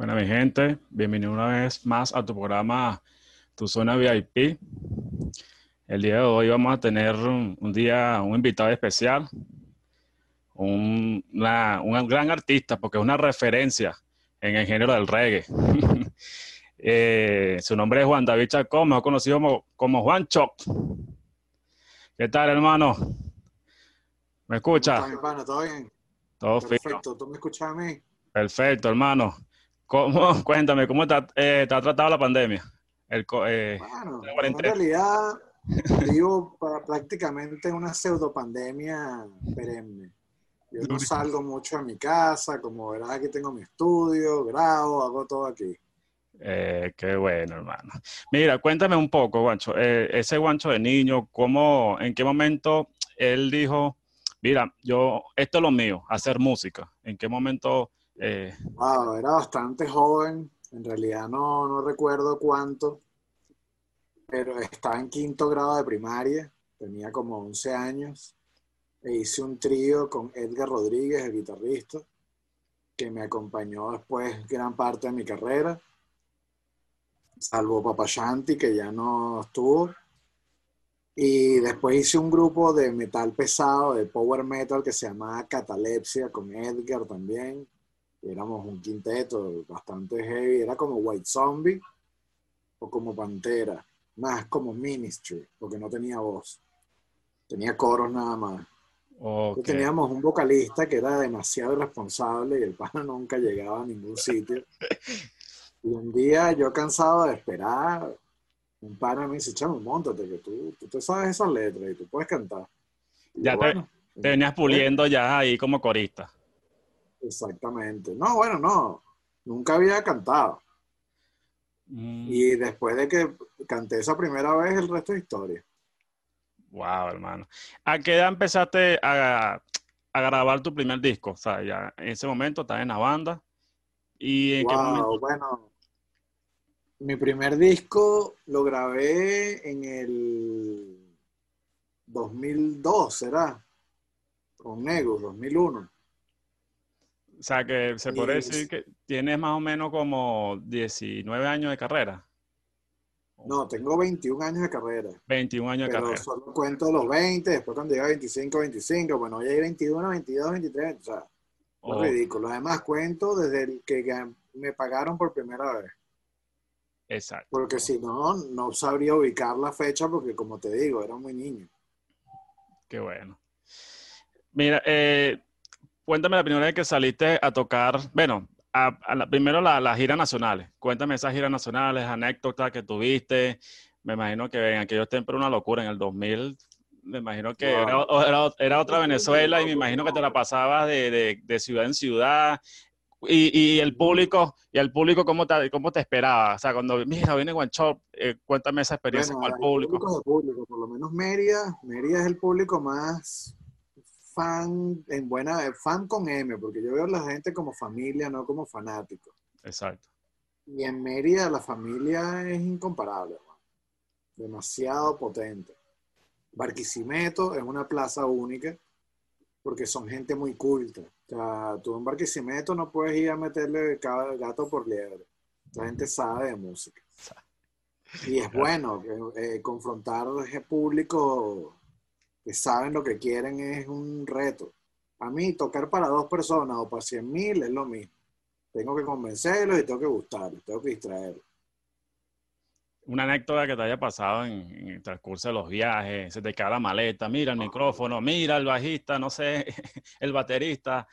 Bueno, mi gente, bienvenido una vez más a tu programa Tu Zona VIP. El día de hoy vamos a tener un, un día, un invitado especial, un, una- un gran artista, porque es una referencia en el género del reggae. Eh, su nombre es Juan David Chacón, mejor conocido como, como Juan Choc. ¿Qué tal, hermano? ¿Me escucha? ¿Cómo estás, mi pana? ¿Todo bien? Todo fino. Perfecto. ¿Tú me escuchas a mí? Perfecto, hermano. ¿Cómo, cuéntame, ¿cómo te, ha- eh, te ha tratado la pandemia? El, eh, Bueno, la en realidad vivo pa- prácticamente en una pseudopandemia perenne. Yo no salgo mucho a mi casa, como verás aquí tengo mi estudio, grabo, hago todo aquí. eh, qué bueno, hermano. Mira, cuéntame un poco, Guancho. eh, ese Guancho de niño, ¿cómo, en qué momento él dijo, mira, yo, esto es lo mío, hacer música? ¿En qué momento? Eh, Wow, era bastante joven, en realidad no, no recuerdo cuánto, pero estaba en quinto grado de primaria, tenía como 11 años, e hice un trío con Edgar Rodríguez, el guitarrista, que me acompañó después gran parte de mi carrera, salvo Papashanti, que ya no estuvo. Y después hice un grupo de metal pesado, de power metal, que se llamaba Catalepsia, con Edgar también. Éramos un quinteto bastante heavy, era como White Zombie o como Pantera, más como Ministry, porque no tenía voz, tenía coros nada más. teníamos un vocalista que era demasiado irresponsable y el pana nunca llegaba a ningún sitio. Y un día yo cansado de esperar, un pana me dice, chamo, montate, que tú, tú te sabes esas letras y tú puedes cantar. Y Ya yo, te- "Bueno". te venías puliendo ya ahí como corista. Exactamente. No, bueno, no, nunca había cantado. Mm, Y después de que canté esa primera vez, el resto es historia. Wow, hermano. ¿A qué edad empezaste a, a grabar tu primer disco? O sea, ya en ese momento estás en la banda. ¿Y en qué momento? bueno, mi primer disco lo grabé en el 2002, ¿será? Con Negus, 2001. O sea, que se puede decir que tienes más o menos como 19 años de carrera. No, tengo 21 años de carrera, 21 años de pero carrera. solo cuento los 20, después cuando llega 25, 25, bueno, ya hay 21, 22, 23, o sea, es Oh, ridículo. Además cuento desde el que me pagaron por primera vez. exacto. Porque si no, no sabría ubicar la fecha porque, como te digo, era muy niño. Qué bueno. Mira, eh, cuéntame la primera vez que saliste a tocar, bueno, a, a la- primero la- las giras nacionales. Cuéntame esas giras nacionales, anécdotas que tuviste. Me imagino que en aquellos tiempos era una locura. En el 2000, me imagino que Wow. era, era- era otra Venezuela y me imagino que te la pasabas de, de- de ciudad en ciudad. Y, y el público, y el público ¿cómo te, cómo te esperaba? O sea, cuando, mira, viene Shot, eh, cuéntame esa experiencia Bueno, con el público. público, por lo menos Mérida, Mérida es el público más fan, en buena, eh, fan con M, porque yo veo a la gente como familia, no como fanático. Exacto. Y en Mérida la familia es incomparable, demasiado potente. Barquisimeto es una plaza única porque son gente muy culta. O sea, tú en Barquisimeto no puedes ir a meterle cada gato por liebre. La gente sabe de música. Y es bueno que, eh, confrontar ese público que saben lo que quieren es un reto. A mí tocar para dos personas o para cien mil es lo mismo. Tengo que convencerlos y tengo que gustarlos, tengo que distraerlos. Una anécdota que te haya pasado en, en el transcurso de los viajes, se te cae la maleta, mira el micrófono, mira el bajista, no sé, el baterista,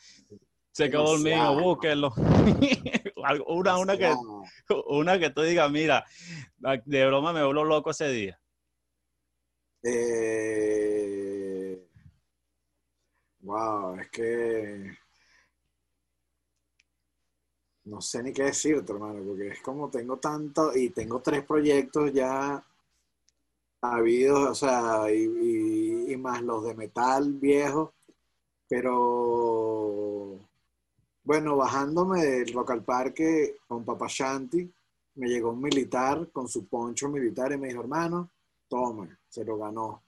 se quedó dormido, búsquenlo. Una, una, que, una que tú digas, mira, de broma me voló loco ese día. Eh, wow, es que no sé ni qué decirte, hermano, porque es como tengo tanto y tengo tres proyectos ya habidos, o sea, y, más los de metal viejos, pero bueno, bajándome del Rock al Parque con Papashanti, me llegó un militar con su poncho militar y me dijo, hermano, toma, se lo ganó.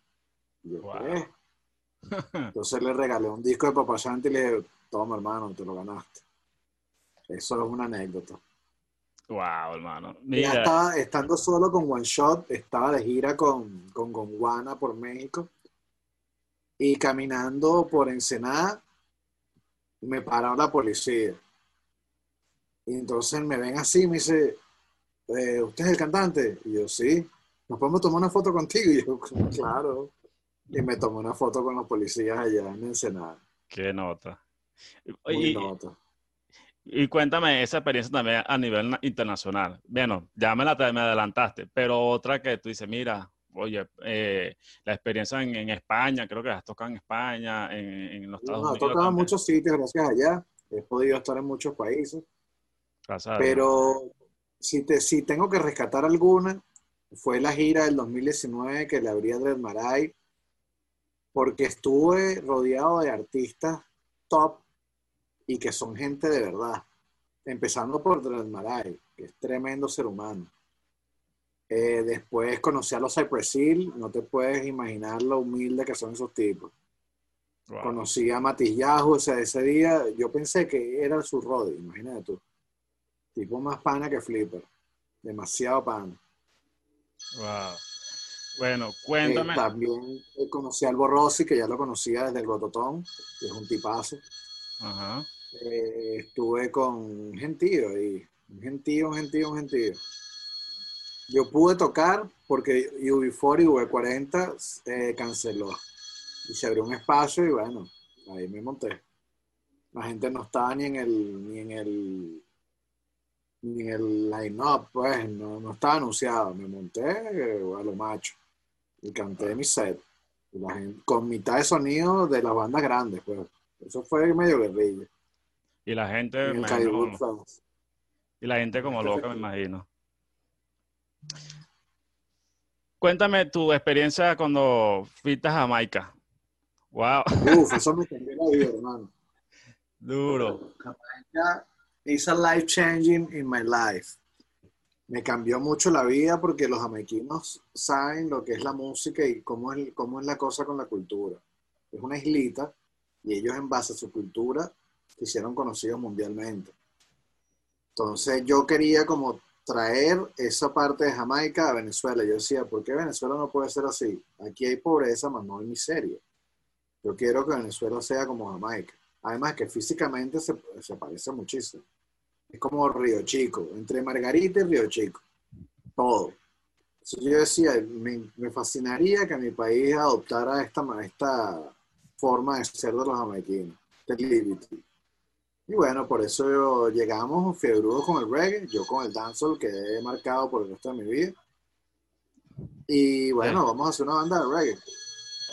Y yo, Wow. "¿Qué?". Entonces le regalé un disco de Papashanti y le dije, toma, hermano, te lo ganaste. Eso es una anécdota. Wow, hermano. Ya Mira, estaba, estando solo con One Shot, estaba de gira con, con Gondwana por México. Y caminando por Ensenada, me paró la policía. Y entonces me ven así, me dice, eh, ¿usted es el cantante? Y yo, sí. ¿Nos podemos tomar una foto contigo? Y yo, claro. Y me tomé una foto con los policías allá en Ensenada. qué nota. Muy Y, nota. y cuéntame esa experiencia también a nivel na- internacional. Bueno, ya me la me adelantaste, pero otra que tú dices, mira, oye, eh, la experiencia en, en España, creo que has tocado en España, en, en los Estados No, he Unidos tocado en muchos sitios gracias allá. He podido estar en muchos países. Dios. Pero si, te, si tengo que rescatar alguna, fue la gira del 2019 que le abrí a Dread Marai, porque estuve rodeado de artistas top y que son gente de verdad. Empezando por Dread Marai, que es tremendo ser humano. Eh, después conocí a los Cypress Hill, no te puedes imaginar lo humilde que son esos tipos. Wow. Conocí a Matiz Yahoo, o sea, ese día yo pensé que era su Roddy, imagínate tú. Tipo más pana que Flipper. Demasiado pana. Wow. Bueno, Eh, cuéntame. también eh, conocí a Albo Rossi, que ya lo conocía desde el Bototón, que es un tipazo. Ajá. Eh, estuve con un gentío y un gentío, un gentío, un gentío. Yo pude tocar porque UB4 y V40 eh, canceló. Y se abrió un espacio y bueno, ahí me monté. La gente no estaba ni en el, ni en el, ni el line-up, pues, no, no estaba anunciado. Me monté eh, a lo macho y canté mi set. Y la gente, con mitad de sonido de las bandas grandes, pues. Eso fue medio guerrilla. Y la gente, imagino- Fest. y la gente como loca, me imagino. Cuéntame tu experiencia cuando fuiste a Jamaica. Wow, Uf, eso me cambió la vida, hermano. duro. Jamaica is a life changing in my life. Me cambió mucho la vida porque los jamaiquinos saben lo que es la música y cómo es, cómo es la cosa con la cultura. Es una islita y ellos en base a su cultura se hicieron conocidos mundialmente. Entonces yo quería como traer esa parte de Jamaica a Venezuela. Yo decía, ¿por qué Venezuela no puede ser así? Aquí hay pobreza, mas no hay miseria. Yo quiero que Venezuela sea como Jamaica. Además que físicamente se, se parece muchísimo. Es como Río Chico, entre Margarita y Río Chico. Todo. Entonces yo decía, me, me fascinaría que mi país adoptara esta, esta forma de ser de los jamaiquinos, de liberty. Y bueno, por eso llegamos fiebrudos con el reggae, yo con el dancehall que he marcado por el resto de mi vida. Y bueno, Sí. vamos a hacer una banda de reggae.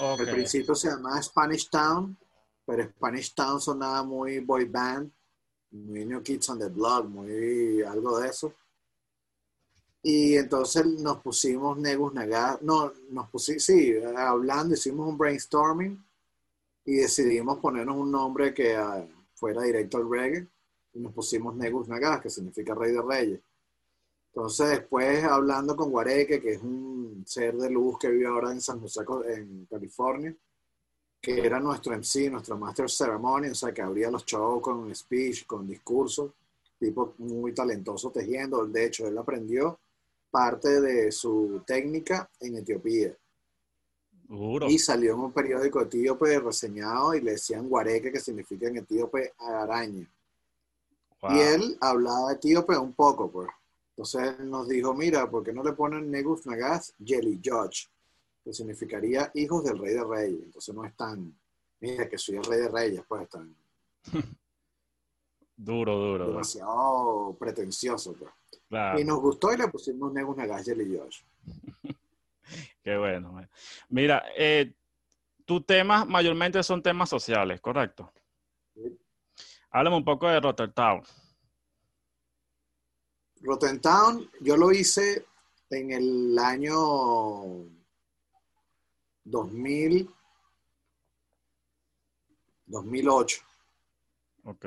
Ok. Al principio se llamaba Spanish Town, pero Spanish Town sonaba muy boy band, muy New Kids on the Block, muy algo de eso. Y entonces nos pusimos Negus Naga, no, nos pusimos, sí, hablando, hicimos un brainstorming y decidimos ponernos un nombre que ah, fuera directo al reggae y nos pusimos Negus Nagas, que significa Rey de Reyes. Entonces después hablando con Guareque, que es un ser de luz que vive ahora en San José, en California, que era nuestro MC, nuestro Master Ceremony, o sea, que abría los shows con speech, con discurso, tipo muy talentoso tejiendo. De hecho, él aprendió parte de su técnica en Etiopía. Y salió en un periódico etíope reseñado y le decían guareque, que significa en etíope araña. Wow. Y él hablaba etíope un poco, pues. Entonces él nos dijo, mira, ¿por qué no le ponen Negus Nagas Jelly Judge? Que significaría hijos del rey de reyes. Entonces no es tan, mira, que soy el rey de reyes, pues, tan Duro, duro, duro. demasiado pretencioso, pues. Claro. Y nos gustó y le pusimos Negus Nagas Jelly Judge. Qué bueno. man. Mira, eh, tus temas mayormente son temas sociales, ¿correcto? Sí. Háblame un poco de Rotterdam. Rotten Town, yo lo hice en el año 2000, 2008 Ok.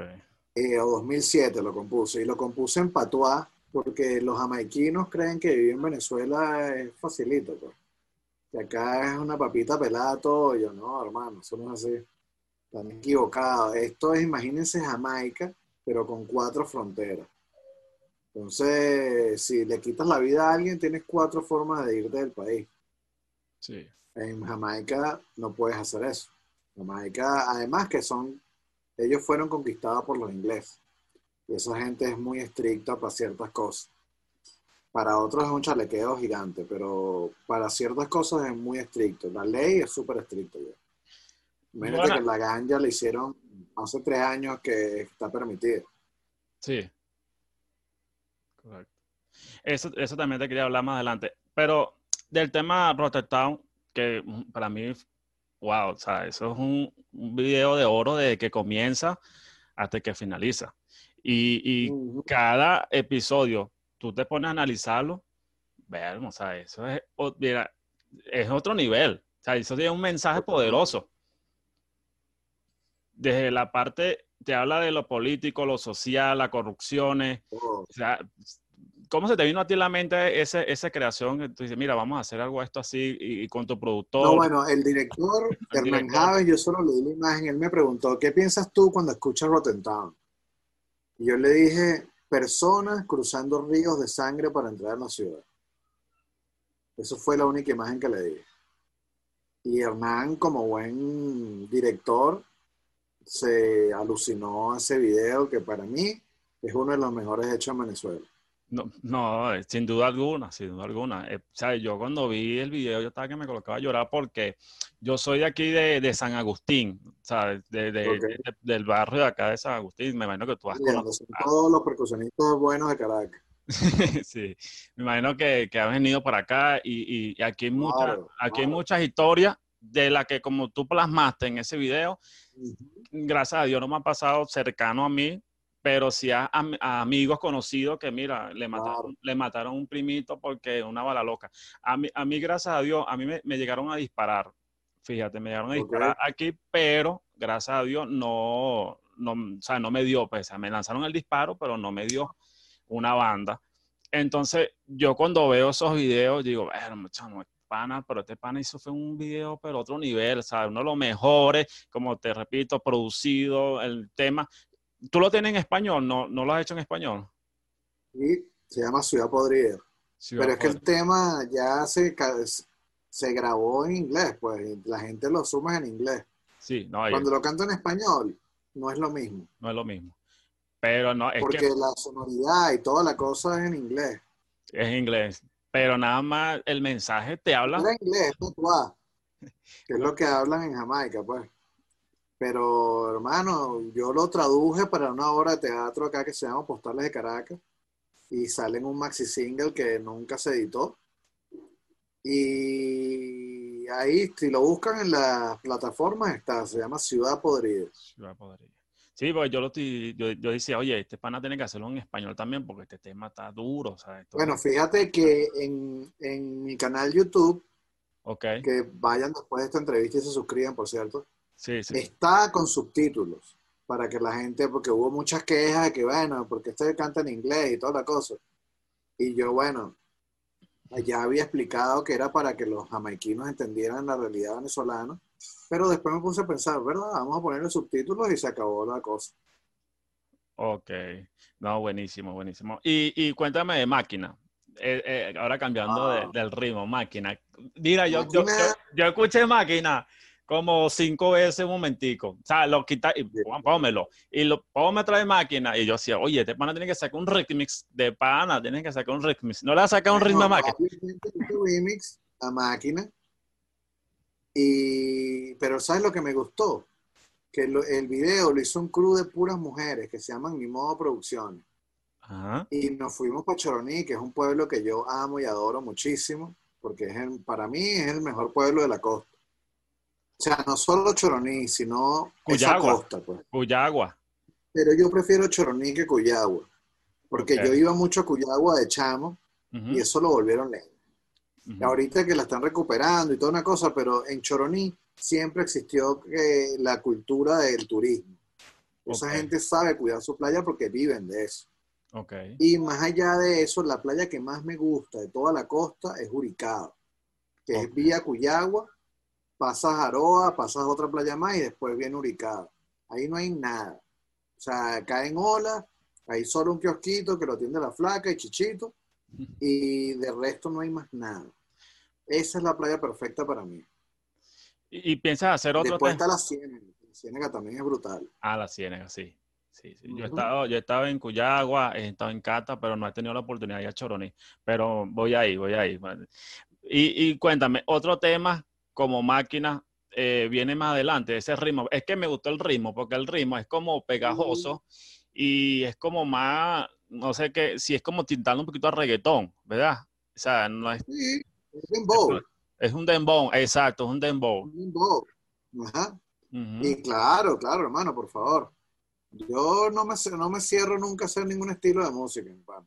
eh, o 2007 lo compuse. Y lo compuse en patuá porque los jamaiquinos creen que vivir en Venezuela es facilito. Pues. Que acá es una papita pelada todo. Y yo, no, hermano, eso no es así. Están equivocados. Esto es, imagínense Jamaica, pero con cuatro fronteras. Entonces, si le quitas la vida a alguien, tienes cuatro formas de irte del país. Sí. En Jamaica no puedes hacer eso. Jamaica, además que son, ellos fueron conquistados por los ingleses. Y esa gente es muy estricta para ciertas cosas. Para otros es un chalequeo gigante, pero para ciertas cosas es muy estricto. La ley es súper estricta. Imagínate Bueno. que la ganja le hicieron hace tres años que está permitida. Sí. Correcto. Eso, eso también te quería hablar más adelante. Pero del tema Rotterdam, que mm, para mí, wow, o sea, eso es un, un video de oro desde que comienza hasta que finaliza. Y, y cada episodio, tú te pones a analizarlo, ver, o sea, eso es, mira, es otro nivel. O sea, eso tiene un mensaje poderoso. Desde la parte, te habla de lo político, lo social, las corrupciones. Oh, O sea, ¿cómo se te vino a ti en la mente esa creación? Tú dices, mira, vamos a hacer algo esto así y, y con tu productor. No, bueno, el director, Hernán director. Javes, yo solo leí la imagen, él me preguntó, ¿qué piensas tú cuando escuchas Rotten Town? Y yo le dije, personas cruzando ríos de sangre para entrar en la ciudad. Eso fue la única imagen que le di. Y Hernán, como buen director, se alucinó a ese video que para mí es uno de los mejores hechos en Venezuela. No, no, eh, sin duda alguna, sin duda alguna. Eh, sea, yo cuando vi el video, yo estaba que me colocaba a llorar porque yo soy de aquí de, de San Agustín, ¿sabes? De, de- Ok. de- del barrio de acá de San Agustín. Me imagino que tú has donde conocido. son todos los percusionistas buenos de Caracas. Sí, me imagino que, que has venido para acá y, y aquí hay muchas, Claro, aquí hay claro. muchas historias de las que como tú plasmaste en ese video, Ujú. gracias a Dios no me ha pasado cercano a mí, pero sí a, am- a amigos conocidos que, mira, le mataron, le mataron un primito porque una bala loca. A mí, a mí gracias a Dios, a mí me, me llegaron a disparar. Fíjate, me llegaron a disparar aquí, pero gracias a Dios no, no, o sea, no me dio, pues, o sea, me lanzaron el disparo, pero no me dio una banda. Entonces, yo cuando veo esos videos, digo, chamo, pana, pero este pana hizo fue un video, pero otro nivel, ¿sabes? Uno de los mejores, como te repito, producido, el tema. ¿Tú lo tienes en español? ¿No, no lo has hecho en español? Y se llama Ciudad Podrida. Ciudad Pero es que el tema ya se, se grabó en inglés, pues la gente lo suma en inglés. Sí, no, oye, Cuando lo canto en español, no es lo mismo. no es lo mismo. Pero no, es Porque que la sonoridad y toda la cosa es en inglés. es inglés. Pero nada más el mensaje te habla. Era inglés, patois, que es lo que hablan en Jamaica, pues. Pero, hermano, yo lo traduje para una obra de teatro acá que se llama Postales de Caracas y sale en un maxi single que nunca se editó. Y ahí, si lo buscan en las plataformas, está, se llama Ciudad Podrida. Ciudad Podrida. Sí, porque yo, lo estoy- yo, yo decía, oye, este pana tiene que hacerlo en español también porque este tema está duro, Bueno, fíjate que en, en mi canal YouTube, ok, que vayan después de esta entrevista y se suscriban, por cierto, sí, sí. está con subtítulos para que la gente, porque hubo muchas quejas de que, bueno, porque este canta en inglés y toda la cosa. Y yo, bueno, ya había explicado que era para que los jamaiquinos entendieran la realidad venezolana, pero después me puse a pensar, ¿verdad? Vamos a ponerle subtítulos y se acabó la cosa. Ok, no, buenísimo, buenísimo. Y, y cuéntame de máquina. Eh, eh, ahora cambiando de- Ah. del ritmo, máquina. Mira, yo, yo, yo escuché máquina como cinco veces un momentico. O sea, lo quita y pónmelo. Y lo póngame otra vez máquina. Y yo decía, oye, este pana tiene que sacar un remix de pana, tiene que sacar un remix. ¿No le ha sacado un ritmo a máquina? remix a máquina. Y, pero ¿sabes lo que me gustó? Que lo- el video lo hizo un crew de puras mujeres que se llaman Mi Modo Producciones. Ajá. Y nos fuimos para Choroní, que es un pueblo que yo amo y adoro muchísimo, porque es el- para mí es el mejor pueblo de la costa. O sea, no solo Choroní, sino esa Cuyagua. costa, pues. Cuyagua. Pero yo prefiero Choroní que Cuyagua, porque yo iba mucho a Cuyagua de chamo y eso lo volvieron lento. ujú. Ahorita que la están recuperando y toda una cosa, pero en Choroní siempre existió eh, la cultura del turismo. Esa gente sabe cuidar su playa porque viven de eso. Ok. Y más allá de eso, la playa que más me gusta de toda la costa es Juricado, que es vía Cuyagua, pasas Aroa, pasas otra playa más y después viene Juricado. Ahí no hay nada. O sea, caen olas, Hay solo un kiosquito que lo atiende la flaca y chichito, y de resto no hay más nada. Esa es la playa perfecta para mí. ¿Y, y piensas hacer otro? Después está la Ciénaga. La Ciénaga también es brutal. Ah, la Ciénaga, sí. Sí, sí. Yo he estado, yo he estado en Cuyagua, he estado en Cata, pero no he tenido la oportunidad de ir a Choroní. Pero voy ahí, voy ahí. y cuéntame, otro tema como máquina eh, viene más adelante, ese ritmo. Es que me gustó el ritmo, porque el ritmo es como pegajoso y es como más, no sé qué, si es como tintando un poquito a reggaetón, ¿verdad? O sea, no es, Sí, es dembow. es un dembow, exacto, es un dembow. un dembow. Ajá. Ujú. Y claro, claro, hermano, por favor. Yo no me, no me cierro nunca a hacer ningún estilo de música, hermano.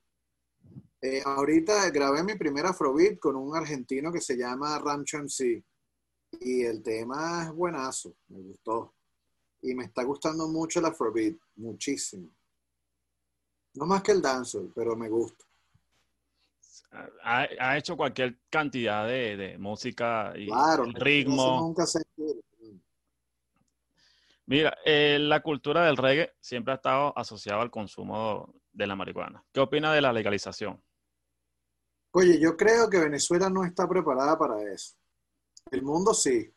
Eh, ahorita grabé mi primer Afrobeat con un argentino que se llama Rancho MC. Y el tema es buenazo, me gustó. Y me está gustando mucho el Afrobeat, muchísimo. No más que el dancehall, pero me gusta. ha, ha hecho cualquier cantidad de, de música y Claro, ritmo. nunca se. Mira, eh, la cultura del reggae siempre ha estado asociada al consumo de la marihuana. ¿Qué opina de la legalización? Oye, yo creo que Venezuela no está preparada para eso. El mundo sí.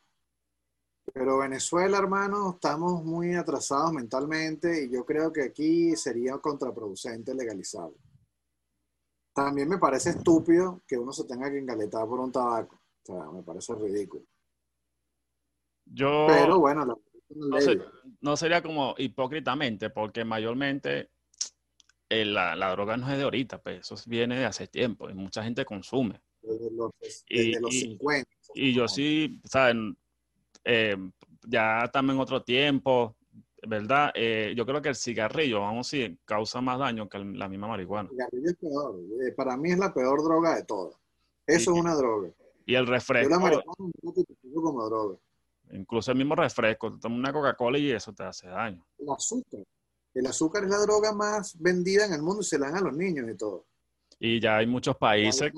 Pero Venezuela, hermano, estamos muy atrasados mentalmente y yo creo que aquí sería contraproducente legalizarlo. También me parece estúpido que uno se tenga que engaletar por un tabaco. O sea, me parece ridículo. Yo Pero bueno, la, no, sé- no sería como hipócritamente, porque mayormente eh, la, la droga no es de ahorita, pues eso viene de hace tiempo y mucha gente consume. desde los, desde Y- los y- 50. Y yo sí, ¿saben? Eh, ya estamos en otro tiempo, ¿verdad? Eh, yo creo que el cigarrillo, vamos a decir, causa más daño que el- la misma marihuana. El cigarrillo es peor. Eh, Para mí es la peor droga de todas. Eso Y- es una droga. Y el Yo refresco, la marihuana no como droga. incluso el mismo refresco, tomas una Coca-Cola y eso te hace daño. El azúcar. El azúcar es la droga más vendida en el mundo y se la dan a los niños y todo. Y ya hay muchos países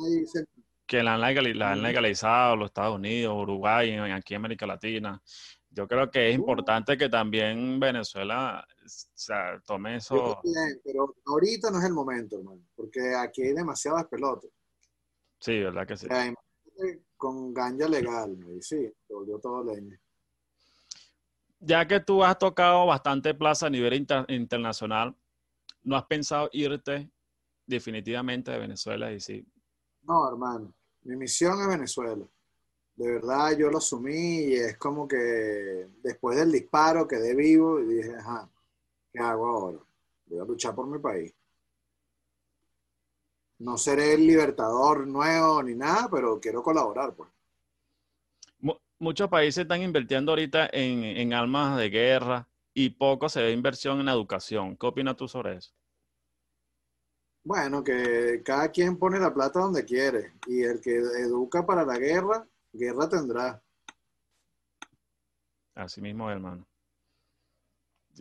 que la han, la legalizado, los Estados Unidos, Uruguay, aquí en América Latina. Yo creo que es Uh. importante que también Venezuela o sea, tome eso. pero ahorita no es el momento, hermano, porque aquí hay demasiadas pelotas. Sí, ¿verdad que sí? Con ganja legal, y sí, volvió todo leña. Ya que tú has tocado bastante plaza a nivel inter- internacional, ¿no has pensado irte definitivamente de Venezuela y decir, No, hermano, mi misión es Venezuela. De verdad, yo lo asumí y es como que después del disparo quedé vivo y dije, ajá, ¿qué hago ahora? Voy a luchar por mi país. No seré el libertador nuevo ni nada, pero quiero colaborar, pues. Mu- muchos países están invirtiendo ahorita en, en armas de guerra y poco se ve inversión en educación? ¿Qué opinas tú sobre eso? Bueno, que cada quien pone la plata donde quiere y el que educa para la guerra, guerra tendrá. Así mismo, hermano.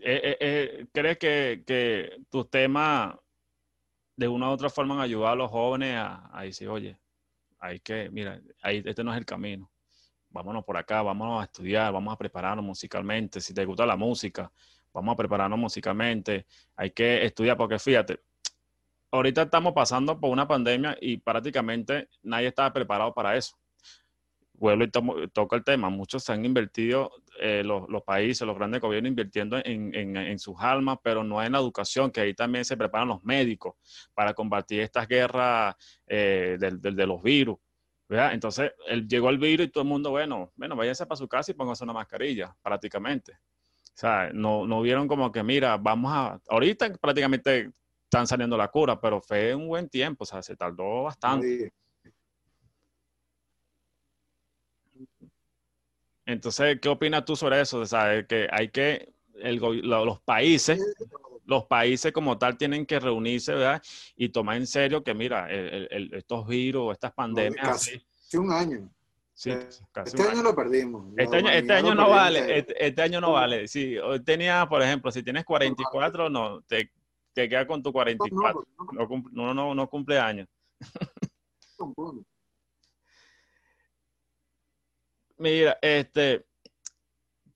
Eh, eh, eh, ¿crees que, que tus temas de una u otra forma han ayudado a los jóvenes a, a decir, oye, hay que, mira, ahí, este no es el camino. Vámonos por acá, vámonos a estudiar, vamos a prepararnos musicalmente. Si te gusta la música, vamos a prepararnos musicalmente. Hay que estudiar, porque fíjate, ahorita estamos pasando por una pandemia y prácticamente nadie estaba preparado para eso. Vuelvo y tomo- el tema. Muchos se han invertido, eh, los, países, los grandes gobiernos invirtiendo en, en- sus almas, pero no en la educación, que ahí también se preparan los médicos para combatir estas guerras eh, del- de los virus. ¿verdad? Entonces, él, llegó el virus y todo el mundo, bueno, bueno, váyanse para su casa y pónganse una mascarilla, prácticamente. O sea, no, no vieron como que, mira, vamos a, ahorita prácticamente están saliendo la cura, pero fue un buen tiempo, o sea, se tardó bastante. Entonces, ¿qué opinas tú sobre eso? O sea, que hay que, el los países, los países como tal tienen que reunirse, ¿verdad? Y tomar en serio que, mira, el- estos virus, estas pandemias, casi. así, un año. sí, Eh, casi Este año año. lo perdimos. Este año, este humanidad año no vale, este, este año no vale. Si tenía, por ejemplo, si tienes 44, no, te, te quedas con tu No, 44. no, no, No, no, cumple años. Mira, este,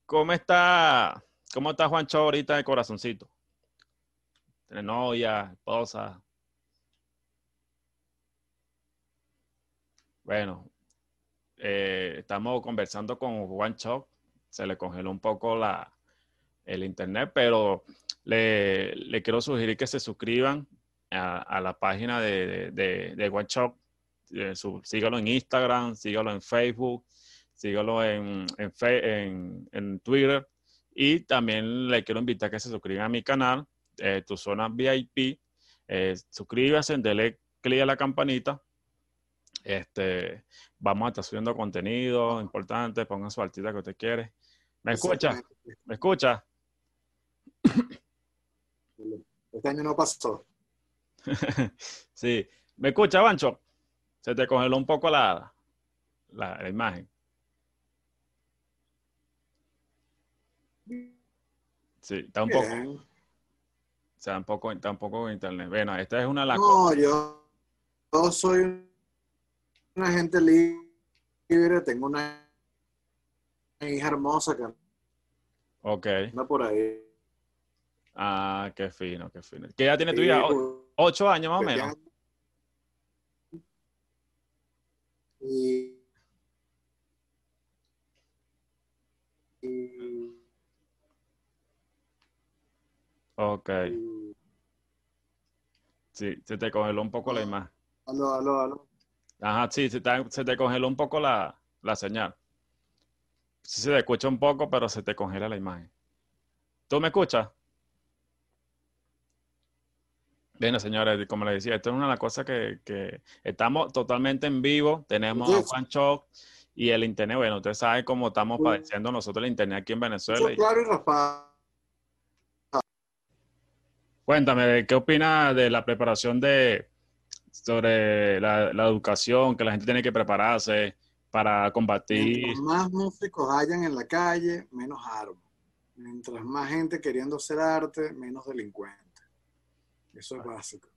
¿cómo está, cómo está Juancho ahorita de corazoncito? ¿Tienes novia, esposa? Bueno, eh, estamos conversando con Juan Chop. Se le congeló un poco la, el internet, pero le, le quiero sugerir que se suscriban a, a la página de, de, de One Shop. Eh, su- sígalo en Instagram, sígalo en Facebook, sígalo en, en, Fe- en- en Twitter. Y también le quiero invitar a que se suscriban a mi canal, eh, Tu Zona VIP. Eh, suscríbase, dele clic a la campanita. Este, vamos a estar subiendo contenido importante. Ponga su artista que usted quiere. ¿Me escucha? ¿Me escucha? Este año no pasó. sí. ¿Me escucha, Bancho? Se te congeló un poco la, la, la imagen. Sí, está un poco, o sea, un poco, está un poco en internet. Bueno, esta es una las No, yo, yo soy una gente libre, tengo una hija hermosa que Ok. anda por ahí. Ah, qué fino, qué fino. ¿Qué edad tiene tu hija? O- Ocho años más o menos. Y, y- Ok. y- Sí, se te congeló un poco la imagen. aló, aló, aló. Ajá, sí, se te, se te congeló un poco la, la señal. Sí se te escucha un poco, pero se te congela la imagen. ¿Tú me escuchas? Bueno, señores, como les decía, esto es una de las cosas que, que estamos totalmente en vivo. Tenemos a Yes. Juan Choc y el internet. Bueno, ustedes saben cómo estamos Sí. padeciendo nosotros el internet aquí en Venezuela. Claro y raspado. Cuéntame, ¿qué opinas de la preparación de sobre la, la educación, que la gente tiene que prepararse para combatir? Mientras más músicos hayan en la calle, menos armas. Mientras más gente queriendo hacer arte, menos delincuentes. Eso es básico.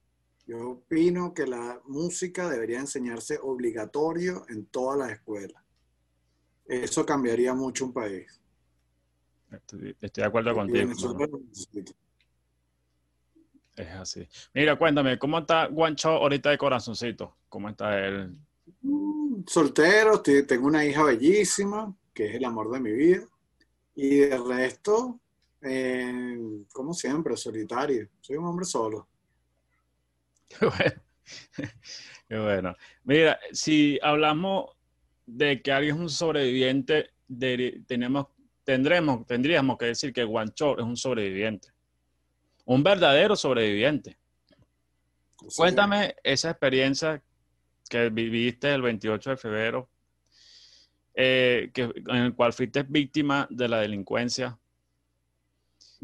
Yo opino que la música debería enseñarse obligatorio en todas las escuelas. Eso cambiaría mucho un país. Estoy, estoy de acuerdo contigo. Es así. Mira, cuéntame, ¿cómo está Guancho ahorita de corazoncito? ¿Cómo está él? Mm, Soltero, tengo una hija bellísima, que es el amor de mi vida. Y de resto, eh, como siempre, solitario. Soy un hombre solo. Qué bueno. Qué bueno. Mira, si hablamos de que alguien es un sobreviviente, de- tenemos, tendremos, tendríamos que decir que Guancho es un sobreviviente. Un verdadero sobreviviente. Cuéntame esa experiencia que viviste el 28 de febrero, eh, que, en el cual fuiste víctima de la delincuencia.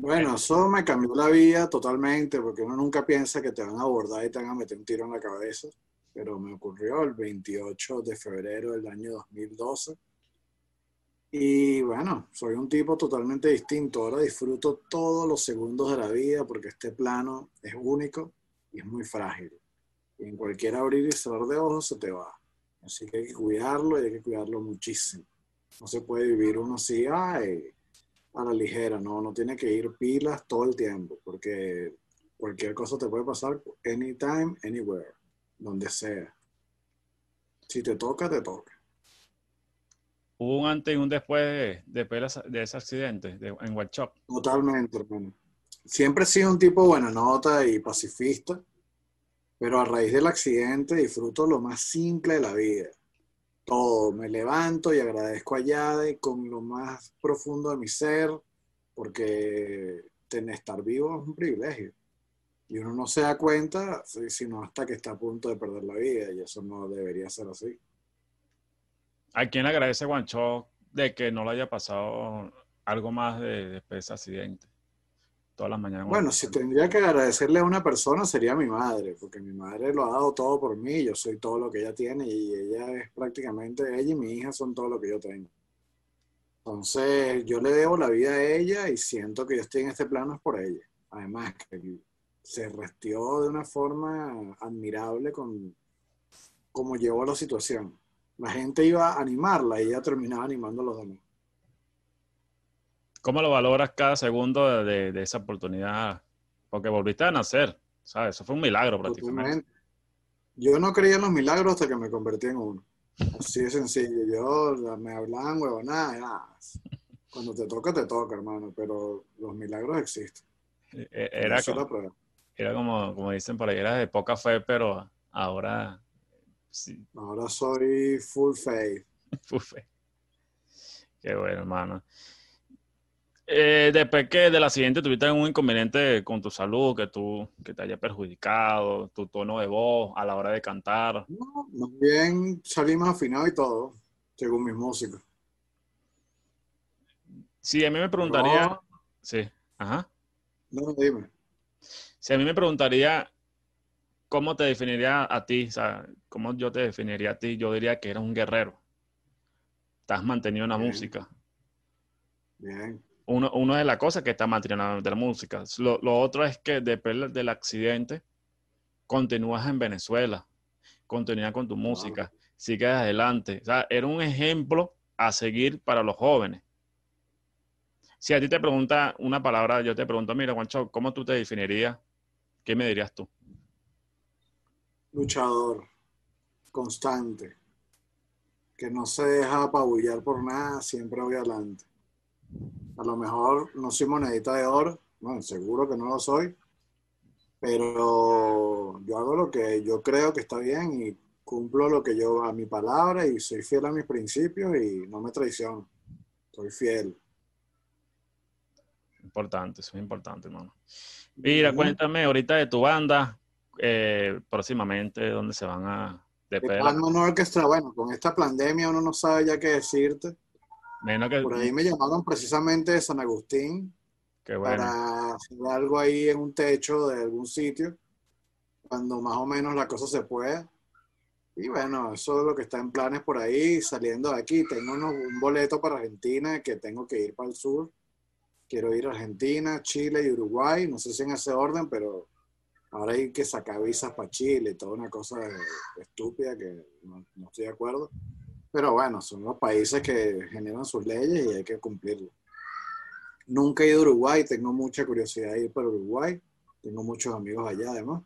Bueno, eso me cambió la vida totalmente, porque uno nunca piensa que te van a abordar y te van a meter un tiro en la cabeza. Pero me ocurrió el 28 de febrero del año 2012. Y bueno, soy un tipo totalmente distinto. Ahora disfruto todos los segundos de la vida porque este plano es único y es muy frágil. Y en cualquier abrir y cerrar de ojos se te va. Así que hay que cuidarlo y hay que cuidarlo muchísimo. No se puede vivir uno así, ay, a la ligera, no, no tiene que ir pilas todo el tiempo, porque cualquier cosa te puede pasar anytime, anywhere, donde sea. Si te toca, te toca. Hubo un antes y un después de, de de ese accidente de- en Workshop. Totalmente, hermano. Siempre he sido un tipo buena nota y pacifista, pero a raíz del accidente disfruto lo más simple de la vida. Todo, me levanto y agradezco a Yade con lo más profundo de mi ser, porque tener, estar vivo es un privilegio. Y uno no se da cuenta si- sino hasta que está a punto de perder la vida, y eso no debería ser así. ¿A quién agradece Guancho de que no le haya pasado algo más de, de ese accidente? Todas las mañanas. Bueno, si tendría que agradecerle a una persona sería a mi madre, porque mi madre lo ha dado todo por mí, yo soy todo lo que ella tiene y ella es prácticamente, ella y mi hija son todo lo que yo tengo. Entonces, yo le debo la vida a ella y siento que yo estoy en este plano es por ella. Además, que se restió de una forma admirable con cómo llevó la situación. La gente iba a animarla y ella terminaba animando a los demás. ¿Cómo lo valoras cada segundo de, esa oportunidad Porque volviste a nacer, ¿sabes? Eso fue un milagro prácticamente. Yo no creía en los milagros hasta que me convertí en uno. Así de sencillo. Yo me hablaban huevonadas. Cuando te toca, te toca, hermano. Pero los milagros existen. E, e, era, como, era como, como dicen por ahí, era de poca fe, pero ahora sí. Ahora soy full faith. full faith. Qué bueno, hermano. Eh, después que de la siguiente tuviste un inconveniente con tu salud, que tú, que te haya perjudicado, tu tono de voz a la hora de cantar. No, más bien salí más afinado y todo, según mis músicos. Sí, a mí me preguntaría. Sí, ajá. No, dime. Si a mí me preguntaría cómo te definiría a ti, o sea, cómo yo te definiría a ti, yo diría que eres un guerrero. Estás mantenido en la música. Bien uno, uno de las cosas que está manteniendo de la música. Lo, otro es que después del accidente, continúas en Venezuela, continúas con tu música, sigues adelante. O sea, era un ejemplo a seguir para los jóvenes. Si a ti te pregunta una palabra, yo te pregunto, mira, Juancho, ¿cómo tú te definirías? ¿Qué me dirías tú? Luchador, constante, que no se deja apabullar por nada, siempre voy adelante. A lo mejor no soy monedita de oro, bueno, seguro que no lo soy, pero yo hago lo que yo creo que está bien y cumplo lo que yo a mi palabra y soy fiel a mis principios y no me traiciono. Soy fiel. Importante, eso es importante, hermano. Mira, cuéntame ahorita de tu banda, eh, próximamente, ¿dónde se van a... De Orquestra, bueno, con esta pandemia uno no sabe ya qué decirte. Por ahí me llamaron precisamente de San Agustín para hacer algo ahí en un techo de algún sitio, cuando más o menos la cosa se pueda. Y bueno, eso es lo que está en planes por ahí, saliendo de aquí. Tengo un boleto para Argentina que tengo que ir para el sur. Quiero ir a Argentina, Chile y Uruguay. No sé si en ese orden, pero ahora hay que sacar visas para Chile, toda una cosa estúpida que no estoy de acuerdo. Pero bueno, son los países que generan sus leyes y hay que cumplirlo. Nunca he ido a Uruguay, tengo mucha curiosidad de ir para Uruguay. Tengo muchos amigos allá además.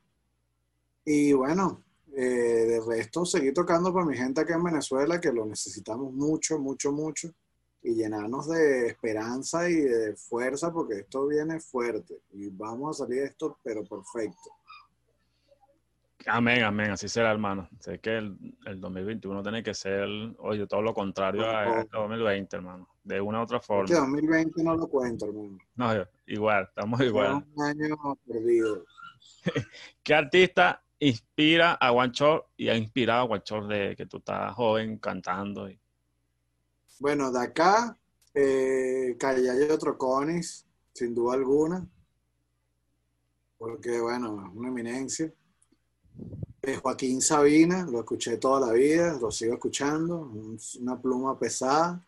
Y bueno, eh, de resto seguir tocando para mi gente acá en Venezuela, que lo necesitamos mucho, mucho, mucho. Y llenarnos de esperanza y de fuerza, porque esto viene fuerte. Y vamos a salir de esto, pero perfecto. Amén, amén, así será, hermano. Sé que el, 2021 tiene que ser, oye, todo lo contrario a este 2020, hermano. De una u otra forma. Que 2020 no lo cuento, hermano. No, igual, estamos igual. un año perdido. ¿Qué artista inspira a Guancho y ha inspirado a Guancho de que tú estás joven cantando? Bueno, de acá, eh, Callayo Troconis, sin duda alguna. Porque, bueno, es una eminencia. Joaquín Sabina, lo escuché toda la vida, lo sigo escuchando, una pluma pesada.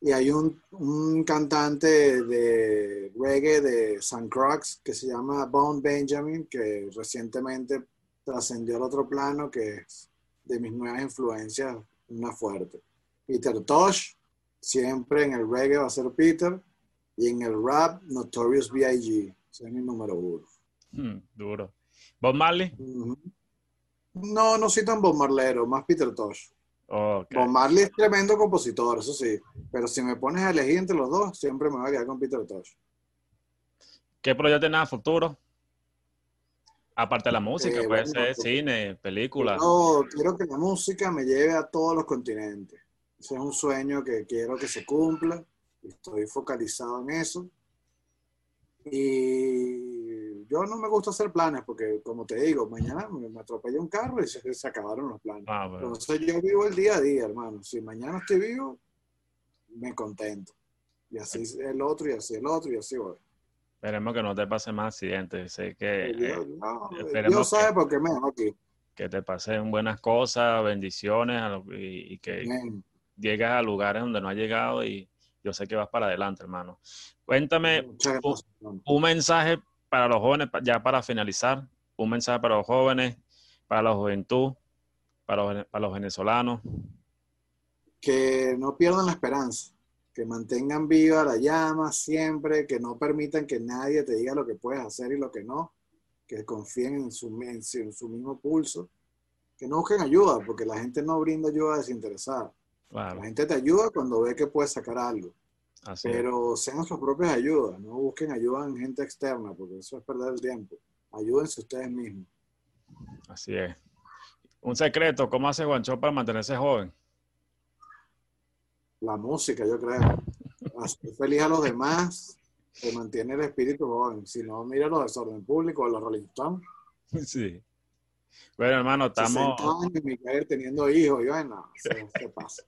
Y hay un, cantante de reggae de St. Croix que se llama Bone Benjamin, que recientemente trascendió al otro plano, que es de mis nuevas influencias, una fuerte. Peter Tosh, siempre en el reggae va a ser Peter, y en el rap, Notorious B.I.G., ese es mi número uno. Hmm, duro. ¿Bob Marley? No, no soy tan Bob Marlero, más Peter Tosh. Bob Marley es tremendo compositor, eso sí. Pero si me pones a elegir entre los dos, siempre me voy a quedar con Peter Tosh. ¿Qué proyecto tienes a futuro? Aparte de la música, eh, puede ser cine, película. No, quiero que la música me lleve a todos los continentes. Ese es un sueño que quiero que se cumpla. Estoy focalizado en eso. Y yo no me gusta hacer planes porque, como te digo, mañana me, atropella un carro y se, acabaron los planes. Ah, Entonces yo vivo el día a día, hermano. Si mañana estoy vivo, me contento. Y así el otro, y así el otro, y así voy. Esperemos que no te pase más accidentes. Sé que. Dios, eh, sabe por qué me aquí. Que te pasen buenas cosas, bendiciones y, que llegues a lugares donde no has llegado y yo sé que vas para adelante, hermano. Cuéntame un mensaje para los jóvenes, ya para finalizar, un mensaje para los jóvenes, para la juventud, para los, para los venezolanos? Que no pierdan la esperanza, que mantengan viva la llama siempre, que no permitan que nadie te diga lo que puedes hacer y lo que no, que confíen en su, en su mismo pulso, que no busquen ayuda, porque la gente no brinda ayuda desinteresada. La gente te ayuda cuando ve que puedes sacar algo. Pero sean sus propias ayudas, no busquen ayuda en gente externa, porque eso es perder el tiempo. Ayúdense ustedes mismos. Así es. Un secreto, ¿cómo hace Guancho para mantenerse joven? La música, yo creo. Hacer feliz a los demás te mantiene el espíritu joven. Si no, mira los desorden público, los Rolling Stones. Sí. Bueno, hermano, estamos. años, Miguel teniendo hijos, y bueno, se, pasa.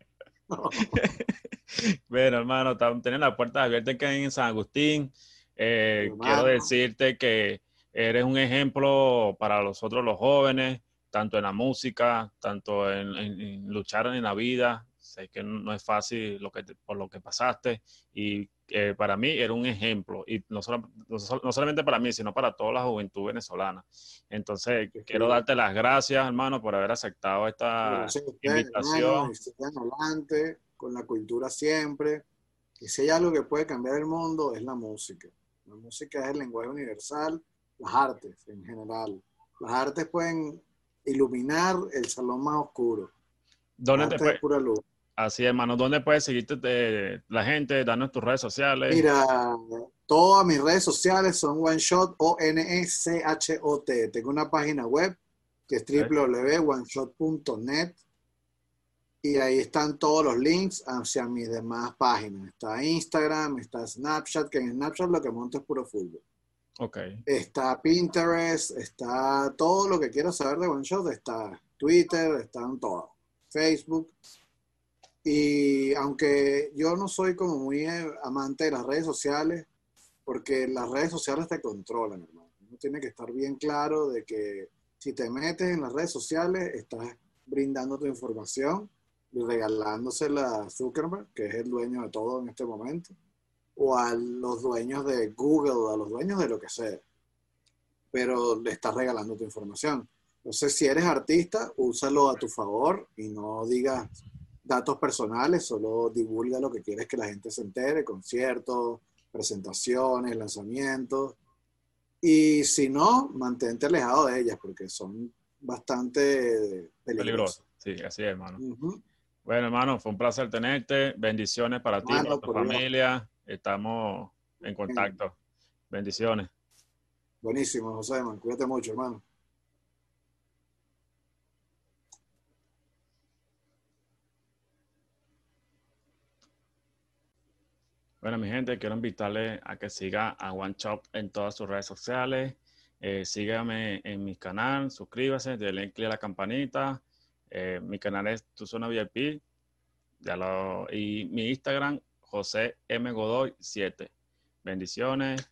bueno, hermano, teniendo las puertas abiertas aquí en San Agustín. Eh, quiero decirte que eres un ejemplo para nosotros los jóvenes, tanto en la música, tanto en luchar en la vida, sé que no es fácil lo que por lo que pasaste y eh, para mí era un ejemplo y no, no, solamente para mí, sino para toda la juventud venezolana. Entonces, quiero darte las gracias, hermano, por haber aceptado esta invitación. adelante con la cultura siempre. Y si hay algo que puede cambiar el mundo, es la música. La música es el lenguaje universal, las artes en general. Las artes pueden iluminar el salón más oscuro. ¿Dónde te, pura luz. Así es, hermano. ¿Dónde puedes seguirte la gente? Danos tus redes sociales. Mira, todas mis redes sociales son OneShot, O-N-E-C-H-O-T. Tengo una página web que es www.oneshot.net y ahí están todos los links hacia mis demás páginas. Está Instagram, está Snapchat, que en Snapchat lo que monto es puro fútbol. Ok. Está Pinterest, está todo lo que quieras saber de OneShot, está Twitter, están todos. Facebook. Y aunque yo no soy como muy eh, amante de las redes sociales, porque las redes sociales te controlan, hermano. Uno tiene que estar bien claro de que si te metes en las redes sociales, estás brindando tu información y regalándosela a Zuckerberg, que es el dueño de todo en este momento, o a los dueños de Google, a los dueños de lo que sea. Pero le estás regalando tu información. Entonces, si eres artista, úsalo a tu favor y no digas datos personales, solo divulga lo que quieres que la gente se entere, conciertos, presentaciones, lanzamientos. Y si no, mantente alejado de ellas porque son bastante peligrosas. Sí, así es, hermano. Bueno, hermano, fue un placer tenerte. Bendiciones para ti, para tu familia. Estamos en contacto. Bendiciones. Buenísimo, José, man. Cuídate mucho, hermano. Bueno, mi gente, quiero invitarle a que siga a One en todas sus redes sociales. Eh, en mi canal, suscríbase, denle clic a la campanita. Eh, mi canal es Tu Zona VIP. Y mi Instagram, José M. Godoy 7. Bendiciones.